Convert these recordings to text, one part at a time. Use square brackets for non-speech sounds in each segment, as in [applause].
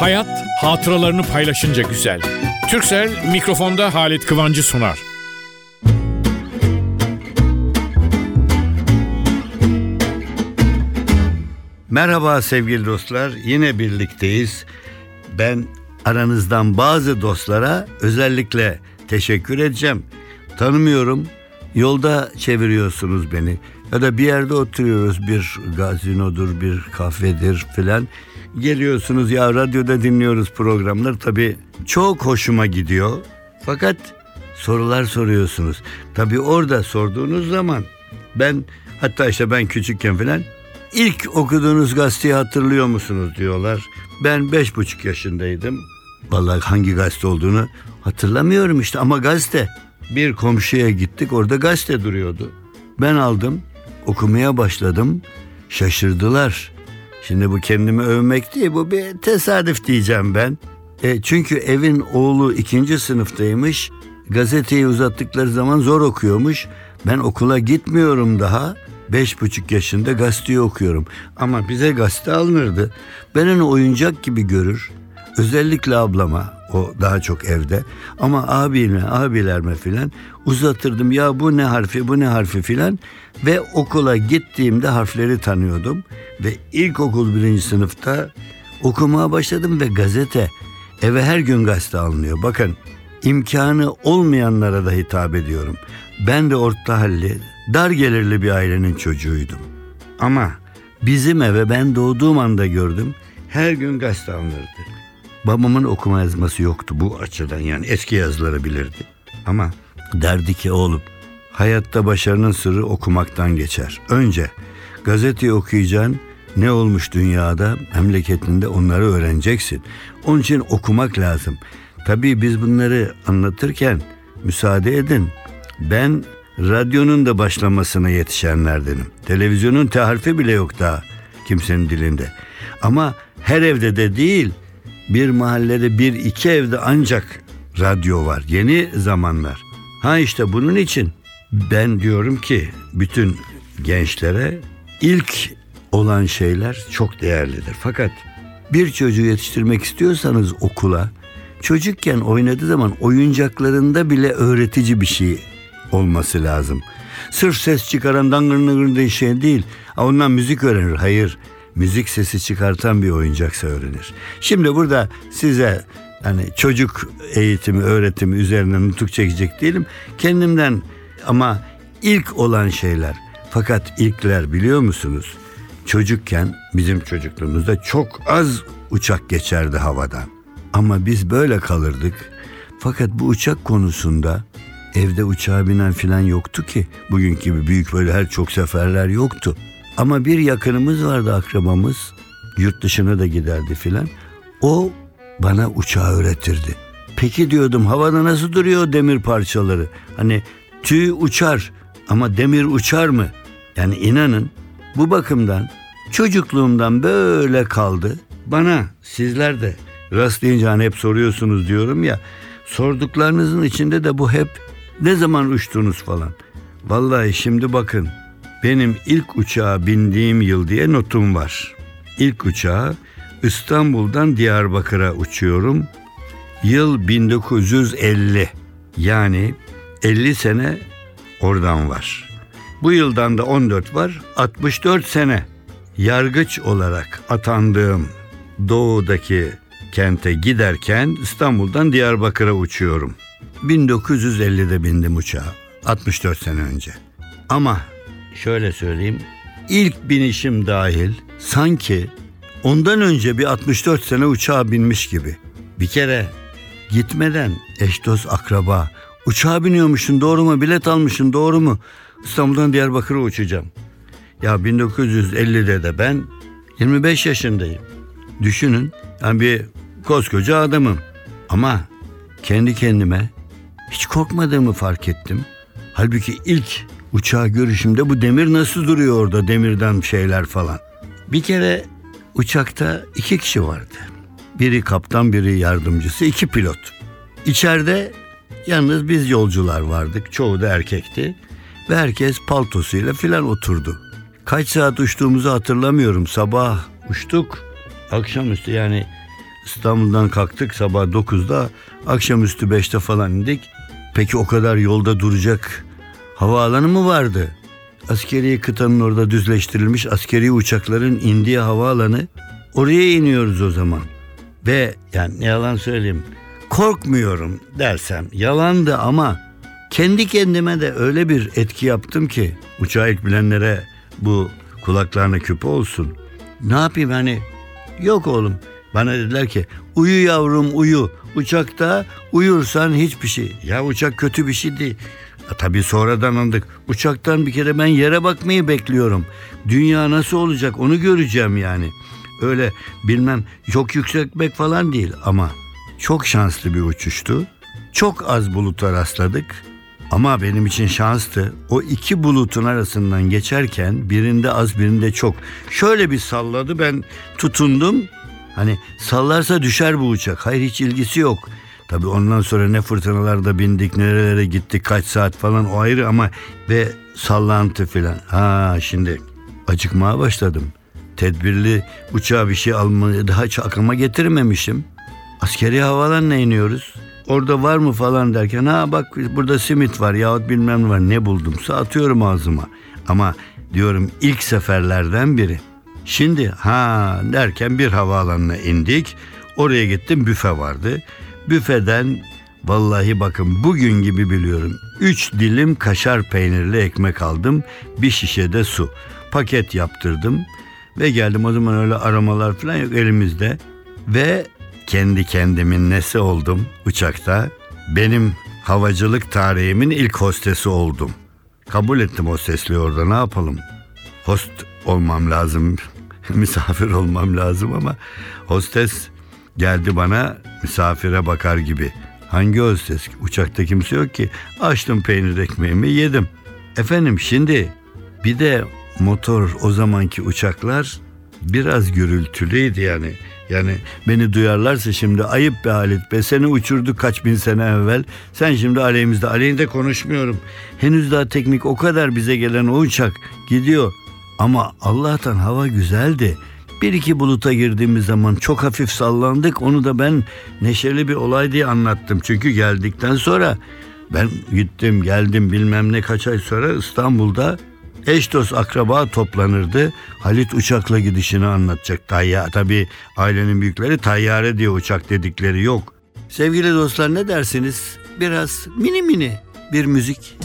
Hayat hatıralarını paylaşınca güzel. Türksel mikrofonda Halit Kıvancı sunar. Merhaba sevgili dostlar. Yine birlikteyiz. Ben aranızdan bazı dostlara özellikle teşekkür edeceğim. Tanımıyorum. Yolda çeviriyorsunuz beni. Ya da bir yerde oturuyoruz bir gazinodur, bir kafedir filan. Geliyorsunuz ya radyoda dinliyoruz programları. Tabii çok hoşuma gidiyor. Fakat sorular soruyorsunuz. Tabii orada sorduğunuz zaman ben hatta işte ben küçükken filan ilk okuduğunuz gazeteyi hatırlıyor musunuz diyorlar. Ben beş buçuk yaşındaydım. Vallahi hangi gazete olduğunu hatırlamıyorum işte ama gazete. Bir komşuya gittik orada gazete duruyordu. Ben aldım okumaya başladım şaşırdılar. Şimdi bu kendimi övmek değil bu bir tesadüf diyeceğim ben. E, çünkü evin oğlu ikinci sınıftaymış. Gazeteyi uzattıkları zaman zor okuyormuş. Ben okula gitmiyorum daha. Beş buçuk yaşında gazeteyi okuyorum. Ama bize gazete alınırdı. Ben onu oyuncak gibi görür. Özellikle ablama o daha çok evde. Ama abime abilerime filan uzatırdım ya bu ne harfi bu ne harfi? filan. Ve okula gittiğimde harfleri tanıyordum. Ve ilkokul birinci sınıfta okumaya başladım ve gazete eve her gün gazete alınıyor. Bakın imkanı olmayanlara da hitap ediyorum. Ben de orta halli dar gelirli bir ailenin çocuğuydum. Ama bizim eve ben doğduğum anda gördüm her gün gazete alınırdı Babamın okuma yazması yoktu bu açıdan yani eski yazıları bilirdi. Ama derdi ki oğlum hayatta başarının sırrı okumaktan geçer. Önce gazeteyi okuyacaksın ne olmuş dünyada memleketinde onları öğreneceksin. Onun için okumak lazım. Tabii biz bunları anlatırken müsaade edin. Ben radyonun da başlamasına yetişenlerdenim. Televizyonun te bile yok daha kimsenin dilinde. Ama her evde de değil bir mahallede bir iki evde ancak radyo var. Yeni zamanlar. Ha işte bunun için ben diyorum ki bütün gençlere ilk olan şeyler çok değerlidir. Fakat bir çocuğu yetiştirmek istiyorsanız okula çocukken oynadığı zaman oyuncaklarında bile öğretici bir şey olması lazım. Sırf ses çıkaran dangır nıgır şey değil. Ondan müzik öğrenir. Hayır müzik sesi çıkartan bir oyuncaksa öğrenir. Şimdi burada size hani çocuk eğitimi, öğretimi üzerine nutuk çekecek değilim. Kendimden ama ilk olan şeyler. Fakat ilkler biliyor musunuz? Çocukken bizim çocukluğumuzda çok az uçak geçerdi havadan. Ama biz böyle kalırdık. Fakat bu uçak konusunda evde uçağa binen filan yoktu ki. Bugünkü gibi büyük böyle her çok seferler yoktu. Ama bir yakınımız vardı akrabamız. Yurt dışına da giderdi filan. O bana uçağı öğretirdi. Peki diyordum havada nasıl duruyor demir parçaları? Hani tüy uçar ama demir uçar mı? Yani inanın bu bakımdan çocukluğumdan böyle kaldı. Bana sizler de rastlayınca hani hep soruyorsunuz diyorum ya. Sorduklarınızın içinde de bu hep ne zaman uçtunuz falan. Vallahi şimdi bakın benim ilk uçağa bindiğim yıl diye notum var. İlk uçağa İstanbul'dan Diyarbakır'a uçuyorum. Yıl 1950. Yani 50 sene oradan var. Bu yıldan da 14 var. 64 sene yargıç olarak atandığım doğudaki kente giderken İstanbul'dan Diyarbakır'a uçuyorum. 1950'de bindim uçağa. 64 sene önce. Ama şöyle söyleyeyim. İlk binişim dahil sanki ondan önce bir 64 sene uçağa binmiş gibi. Bir kere gitmeden eş dost akraba uçağa biniyormuşsun doğru mu bilet almışsın doğru mu İstanbul'dan Diyarbakır'a uçacağım. Ya 1950'de de ben 25 yaşındayım. Düşünün ben bir koskoca adamım. Ama kendi kendime hiç korkmadığımı fark ettim. Halbuki ilk uçağı görüşümde bu demir nasıl duruyor orada demirden şeyler falan. Bir kere uçakta iki kişi vardı. Biri kaptan biri yardımcısı iki pilot. İçeride yalnız biz yolcular vardık çoğu da erkekti. Ve herkes paltosuyla filan oturdu. Kaç saat uçtuğumuzu hatırlamıyorum. Sabah uçtuk. Akşamüstü yani İstanbul'dan kalktık sabah 9'da akşamüstü 5'te falan indik. Peki o kadar yolda duracak havaalanı mı vardı? Askeri kıtanın orada düzleştirilmiş askeri uçakların indiği havaalanı oraya iniyoruz o zaman. Ve yani yalan söyleyeyim korkmuyorum dersem yalandı ama kendi kendime de öyle bir etki yaptım ki uçağı ilk bilenlere bu kulaklarına küpe olsun. Ne yapayım hani yok oğlum bana dediler ki uyu yavrum uyu uçakta uyursan hiçbir şey. Ya uçak kötü bir şey değil. Ya, tabii sonradan anladık. Uçaktan bir kere ben yere bakmayı bekliyorum. Dünya nasıl olacak onu göreceğim yani. Öyle bilmem çok yüksekmek falan değil ama çok şanslı bir uçuştu. Çok az buluta rastladık. Ama benim için şanstı. O iki bulutun arasından geçerken birinde az birinde çok. Şöyle bir salladı ben tutundum. Hani sallarsa düşer bu uçak. Hayır hiç ilgisi yok. Tabii ondan sonra ne fırtınalarda bindik, nerelere gittik, kaç saat falan o ayrı ama ve sallantı filan. Ha şimdi acıkmaya başladım. Tedbirli uçağa bir şey almayı daha hiç aklıma getirmemişim. Askeri havalanına iniyoruz. Orada var mı falan derken ha bak burada simit var yahut bilmem ne var ne buldumsa atıyorum ağzıma. Ama diyorum ilk seferlerden biri. Şimdi ha derken bir havaalanına indik. Oraya gittim büfe vardı. Büfeden vallahi bakın bugün gibi biliyorum. Üç dilim kaşar peynirli ekmek aldım. Bir şişe de su. Paket yaptırdım. Ve geldim o zaman öyle aramalar falan yok elimizde. Ve kendi kendimin nesi oldum uçakta. Benim havacılık tarihimin ilk hostesi oldum. Kabul ettim hostesliği orada ne yapalım. Host olmam lazım, [laughs] misafir olmam lazım ama hostes geldi bana misafire bakar gibi. Hangi hostes? Uçakta kimse yok ki. Açtım peynir ekmeğimi yedim. Efendim şimdi bir de motor o zamanki uçaklar biraz gürültülüydü yani. Yani beni duyarlarsa şimdi ayıp be Halit be seni uçurduk kaç bin sene evvel. Sen şimdi aleyhimizde aleyhinde konuşmuyorum. Henüz daha teknik o kadar bize gelen o uçak gidiyor. Ama Allah'tan hava güzeldi. Bir iki buluta girdiğimiz zaman çok hafif sallandık. Onu da ben neşeli bir olay diye anlattım. Çünkü geldikten sonra ben gittim geldim bilmem ne kaç ay sonra İstanbul'da eş dost akraba toplanırdı. Halit uçakla gidişini anlatacak. Tayya, tabii ailenin büyükleri tayyare diye uçak dedikleri yok. Sevgili dostlar ne dersiniz? Biraz mini mini bir müzik.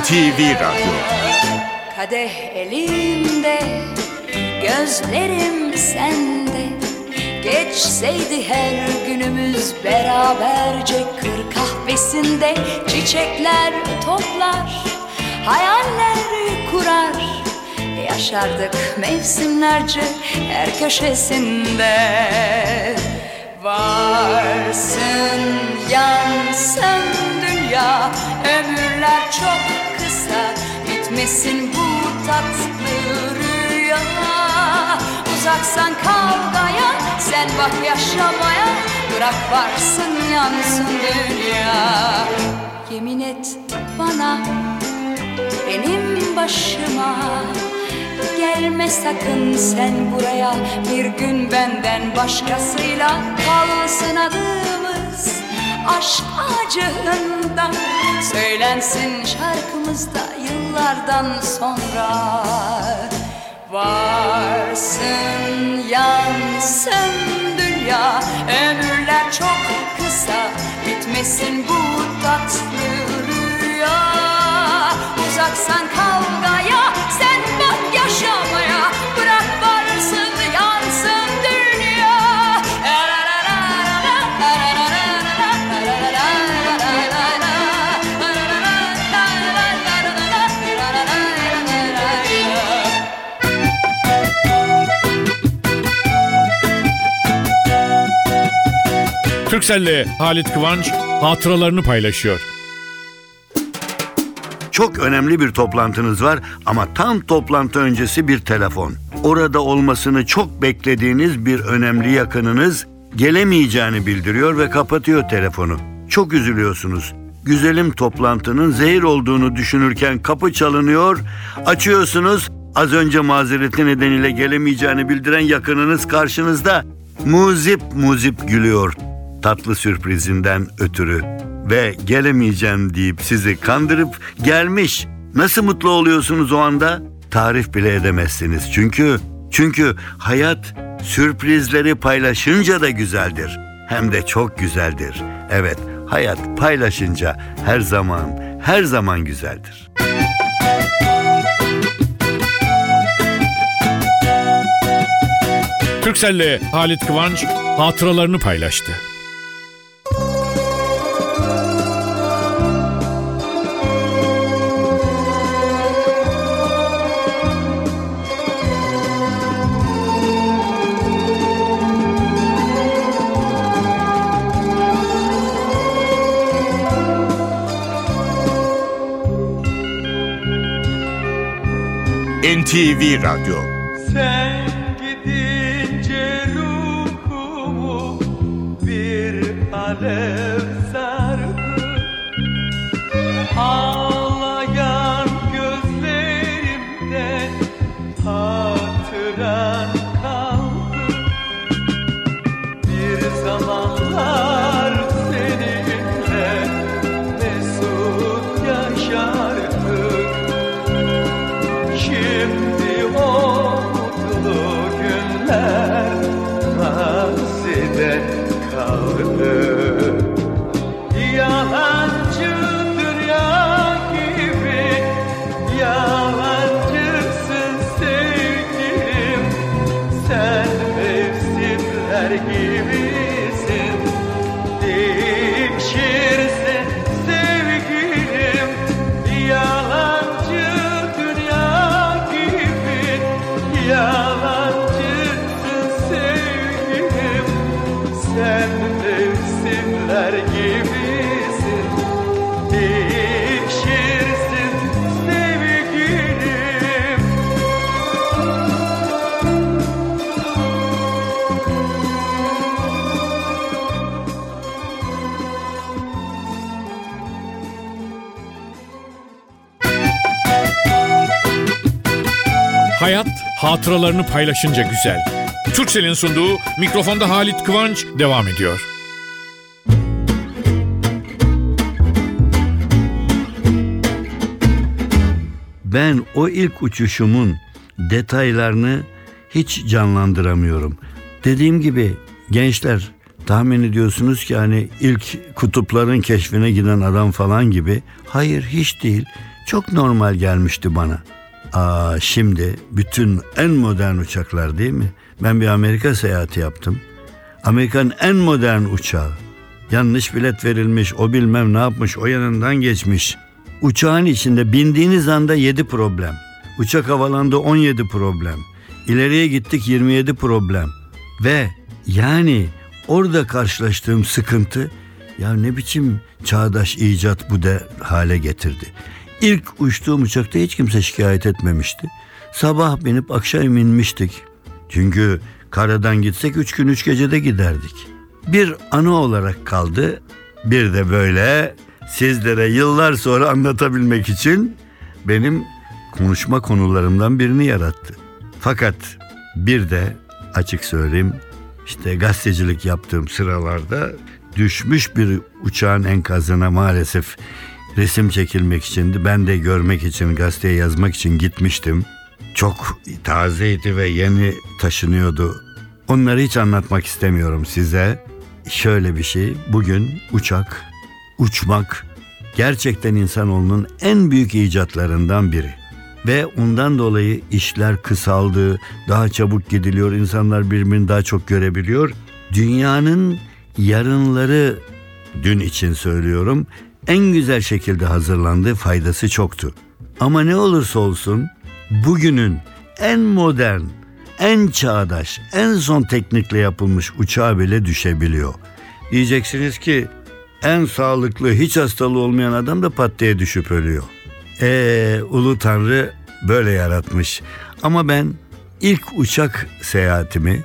NTV Radyo. Kadeh elimde, gözlerim sende. Geçseydi her günümüz beraberce kır kahvesinde. Çiçekler toplar, hayaller kurar. Yaşardık mevsimlerce her köşesinde. Varsın yansın dünya Ömürler çok Bitmesin bu tatlı rüya. Uzaksan kavgaya Sen bak yaşamaya. Bırak varsın yansın dünya. Yemin et bana Benim başıma. Gelme sakın sen buraya. Bir gün benden başkasıyla Kalsın adımız. Aşk acığından Söylensin şarkımızda Yıllardan sonra. Varsın yansın dünya Ömürler çok kısa Bitmesin bu tatlı rüya. Uzaksan kavgaya Türkcell'le Halit Kıvanç hatıralarını paylaşıyor. Çok önemli bir toplantınız var ama tam toplantı öncesi bir telefon. Orada olmasını çok beklediğiniz bir önemli yakınınız gelemeyeceğini bildiriyor ve kapatıyor telefonu. Çok üzülüyorsunuz. güzelim toplantının zehir olduğunu düşünürken kapı çalınıyor. Açıyorsunuz. Az önce mazereti nedeniyle gelemeyeceğini bildiren yakınınız karşınızda. Muzip muzip gülüyor tatlı sürprizinden ötürü ve gelemeyeceğim deyip sizi kandırıp gelmiş. Nasıl mutlu oluyorsunuz o anda? Tarif bile edemezsiniz. Çünkü çünkü hayat sürprizleri paylaşınca da güzeldir. Hem de çok güzeldir. Evet, hayat paylaşınca her zaman her zaman güzeldir. Türkcell'le Halit Kıvanç hatıralarını paylaştı. NTV Radyo hatıralarını paylaşınca güzel. Türkcell'in sunduğu mikrofonda Halit Kıvanç devam ediyor. Ben o ilk uçuşumun detaylarını hiç canlandıramıyorum. Dediğim gibi gençler tahmin ediyorsunuz ki hani ilk kutupların keşfine giden adam falan gibi. Hayır hiç değil. Çok normal gelmişti bana. Aa şimdi bütün en modern uçaklar değil mi? Ben bir Amerika seyahati yaptım. Amerika'nın en modern uçağı. Yanlış bilet verilmiş, o bilmem ne yapmış, o yanından geçmiş. Uçağın içinde bindiğiniz anda 7 problem. Uçak havalandı 17 problem. İleriye gittik 27 problem. Ve yani orada karşılaştığım sıkıntı ya ne biçim çağdaş icat bu de hale getirdi. İlk uçtuğum uçakta hiç kimse şikayet etmemişti. Sabah binip akşam inmiştik. Çünkü karadan gitsek üç gün üç gecede giderdik. Bir anı olarak kaldı. Bir de böyle sizlere yıllar sonra anlatabilmek için benim konuşma konularımdan birini yarattı. Fakat bir de açık söyleyeyim işte gazetecilik yaptığım sıralarda düşmüş bir uçağın enkazına maalesef resim çekilmek içindi. Ben de görmek için gazeteye yazmak için gitmiştim. Çok tazeydi ve yeni taşınıyordu. Onları hiç anlatmak istemiyorum size. Şöyle bir şey. Bugün uçak, uçmak gerçekten insanoğlunun en büyük icatlarından biri. Ve ondan dolayı işler kısaldı, daha çabuk gidiliyor, insanlar birbirini daha çok görebiliyor. Dünyanın yarınları dün için söylüyorum en güzel şekilde hazırlandı, faydası çoktu. Ama ne olursa olsun bugünün en modern, en çağdaş, en son teknikle yapılmış uçağa bile düşebiliyor. Diyeceksiniz ki en sağlıklı, hiç hastalığı olmayan adam da pat diye düşüp ölüyor. Eee Ulu Tanrı böyle yaratmış. Ama ben ilk uçak seyahatimi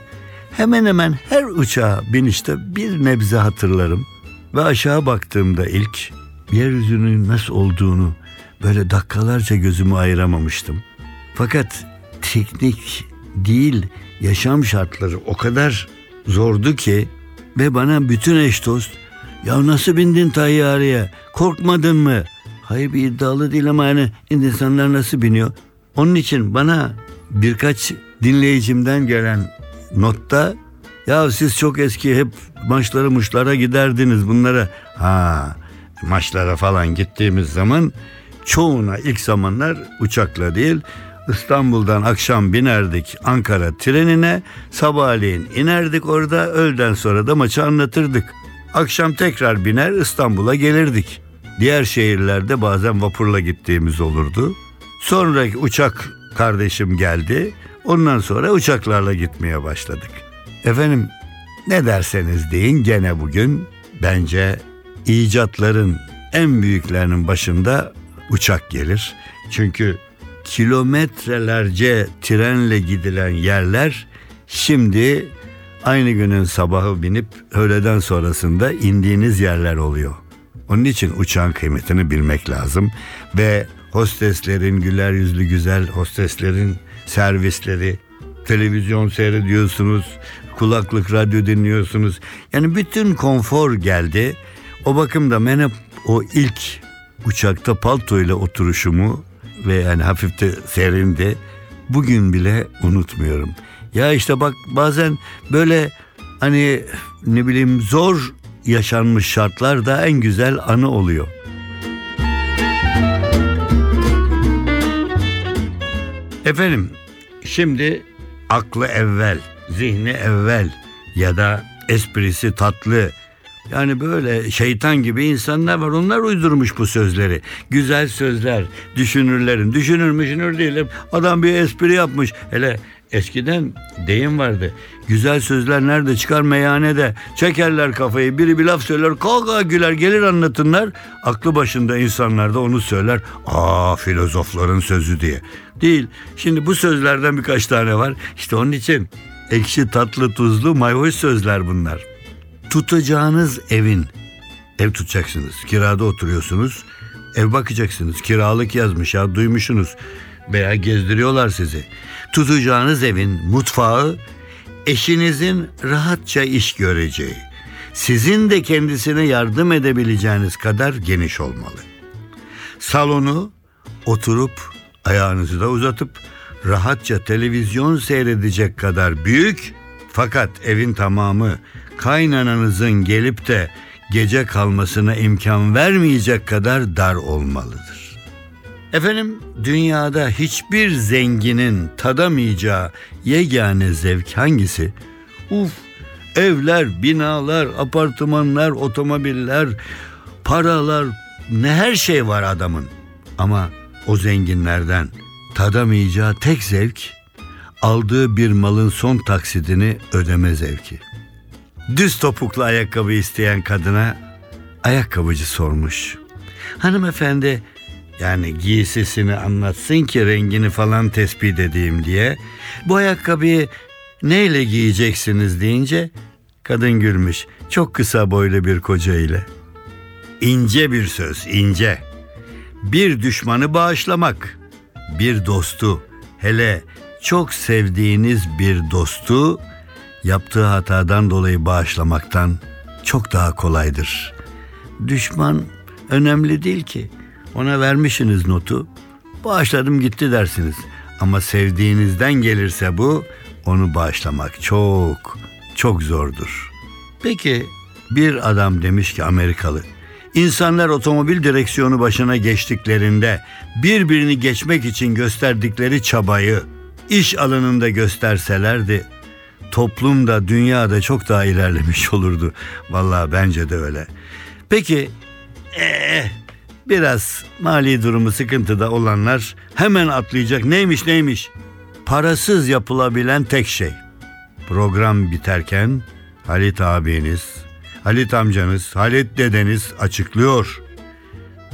hemen hemen her uçağa binişte bir nebze hatırlarım. Ve aşağı baktığımda ilk yeryüzünün nasıl olduğunu böyle dakikalarca gözümü ayıramamıştım. Fakat teknik değil yaşam şartları o kadar zordu ki ve bana bütün eş dost ya nasıl bindin tayyareye korkmadın mı? Hayır bir iddialı değil ama hani insanlar nasıl biniyor? Onun için bana birkaç dinleyicimden gelen notta ya siz çok eski hep maçlara muşlara giderdiniz bunlara. Ha maçlara falan gittiğimiz zaman çoğuna ilk zamanlar uçakla değil İstanbul'dan akşam binerdik Ankara trenine sabahleyin inerdik orada öğleden sonra da maçı anlatırdık. Akşam tekrar biner İstanbul'a gelirdik. Diğer şehirlerde bazen vapurla gittiğimiz olurdu. Sonra uçak kardeşim geldi. Ondan sonra uçaklarla gitmeye başladık. Efendim ne derseniz deyin gene bugün bence icatların en büyüklerinin başında uçak gelir. Çünkü kilometrelerce trenle gidilen yerler şimdi aynı günün sabahı binip öğleden sonrasında indiğiniz yerler oluyor. Onun için uçağın kıymetini bilmek lazım ve hosteslerin güler yüzlü güzel hosteslerin servisleri televizyon seyrediyorsunuz kulaklık radyo dinliyorsunuz yani bütün konfor geldi o bakımda ben hep o ilk uçakta paltoyla oturuşumu ve yani hafif de serindi bugün bile unutmuyorum. Ya işte bak bazen böyle hani ne bileyim zor yaşanmış şartlar da en güzel anı oluyor. Efendim şimdi aklı evvel, zihni evvel ya da esprisi tatlı yani böyle şeytan gibi insanlar var. Onlar uydurmuş bu sözleri. Güzel sözler düşünürlerin. Düşünür müşünür değilim. Adam bir espri yapmış. Hele eskiden deyim vardı. Güzel sözler nerede çıkar meyhanede. Çekerler kafayı. Biri bir laf söyler. Kaka güler gelir anlatınlar. Aklı başında insanlar da onu söyler. Aa filozofların sözü diye. Değil. Şimdi bu sözlerden birkaç tane var. İşte onun için ekşi tatlı tuzlu mayhoş sözler bunlar tutacağınız evin ev tutacaksınız. Kirada oturuyorsunuz. Ev bakacaksınız. Kiralık yazmış ya duymuşsunuz. Veya gezdiriyorlar sizi. Tutacağınız evin mutfağı eşinizin rahatça iş göreceği, sizin de kendisine yardım edebileceğiniz kadar geniş olmalı. Salonu oturup ayağınızı da uzatıp rahatça televizyon seyredecek kadar büyük fakat evin tamamı kaynananızın gelip de gece kalmasına imkan vermeyecek kadar dar olmalıdır. Efendim dünyada hiçbir zenginin tadamayacağı yegane zevk hangisi? Uf evler, binalar, apartmanlar, otomobiller, paralar ne her şey var adamın. Ama o zenginlerden tadamayacağı tek zevk aldığı bir malın son taksidini ödeme zevki. Düz topuklu ayakkabı isteyen kadına ayakkabıcı sormuş. Hanımefendi yani giysisini anlatsın ki rengini falan tespit edeyim diye. Bu ayakkabıyı neyle giyeceksiniz deyince kadın gülmüş. Çok kısa boylu bir koca ile. İnce bir söz, ince. Bir düşmanı bağışlamak, bir dostu, hele çok sevdiğiniz bir dostu yaptığı hatadan dolayı bağışlamaktan çok daha kolaydır. Düşman önemli değil ki. Ona vermişsiniz notu. Bağışladım gitti dersiniz. Ama sevdiğinizden gelirse bu onu bağışlamak çok çok zordur. Peki bir adam demiş ki Amerikalı İnsanlar otomobil direksiyonu başına geçtiklerinde birbirini geçmek için gösterdikleri çabayı iş alanında gösterselerdi toplum da dünya da çok daha ilerlemiş [laughs] olurdu. Vallahi bence de öyle. Peki ee, biraz mali durumu sıkıntıda olanlar hemen atlayacak. Neymiş neymiş? Parasız yapılabilen tek şey. Program biterken Halit abiniz, Halit amcanız, Halit dedeniz açıklıyor.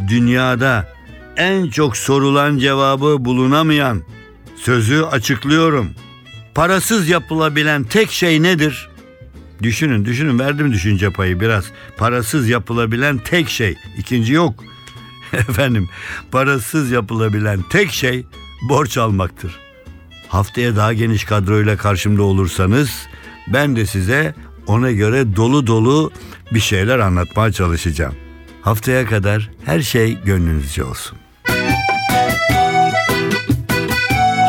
Dünyada en çok sorulan cevabı bulunamayan sözü açıklıyorum. Parasız yapılabilen tek şey nedir? Düşünün düşünün verdim düşünce payı biraz. Parasız yapılabilen tek şey. ikinci yok. [laughs] Efendim parasız yapılabilen tek şey borç almaktır. Haftaya daha geniş kadroyla karşımda olursanız ben de size ona göre dolu dolu bir şeyler anlatmaya çalışacağım. Haftaya kadar her şey gönlünüzce olsun.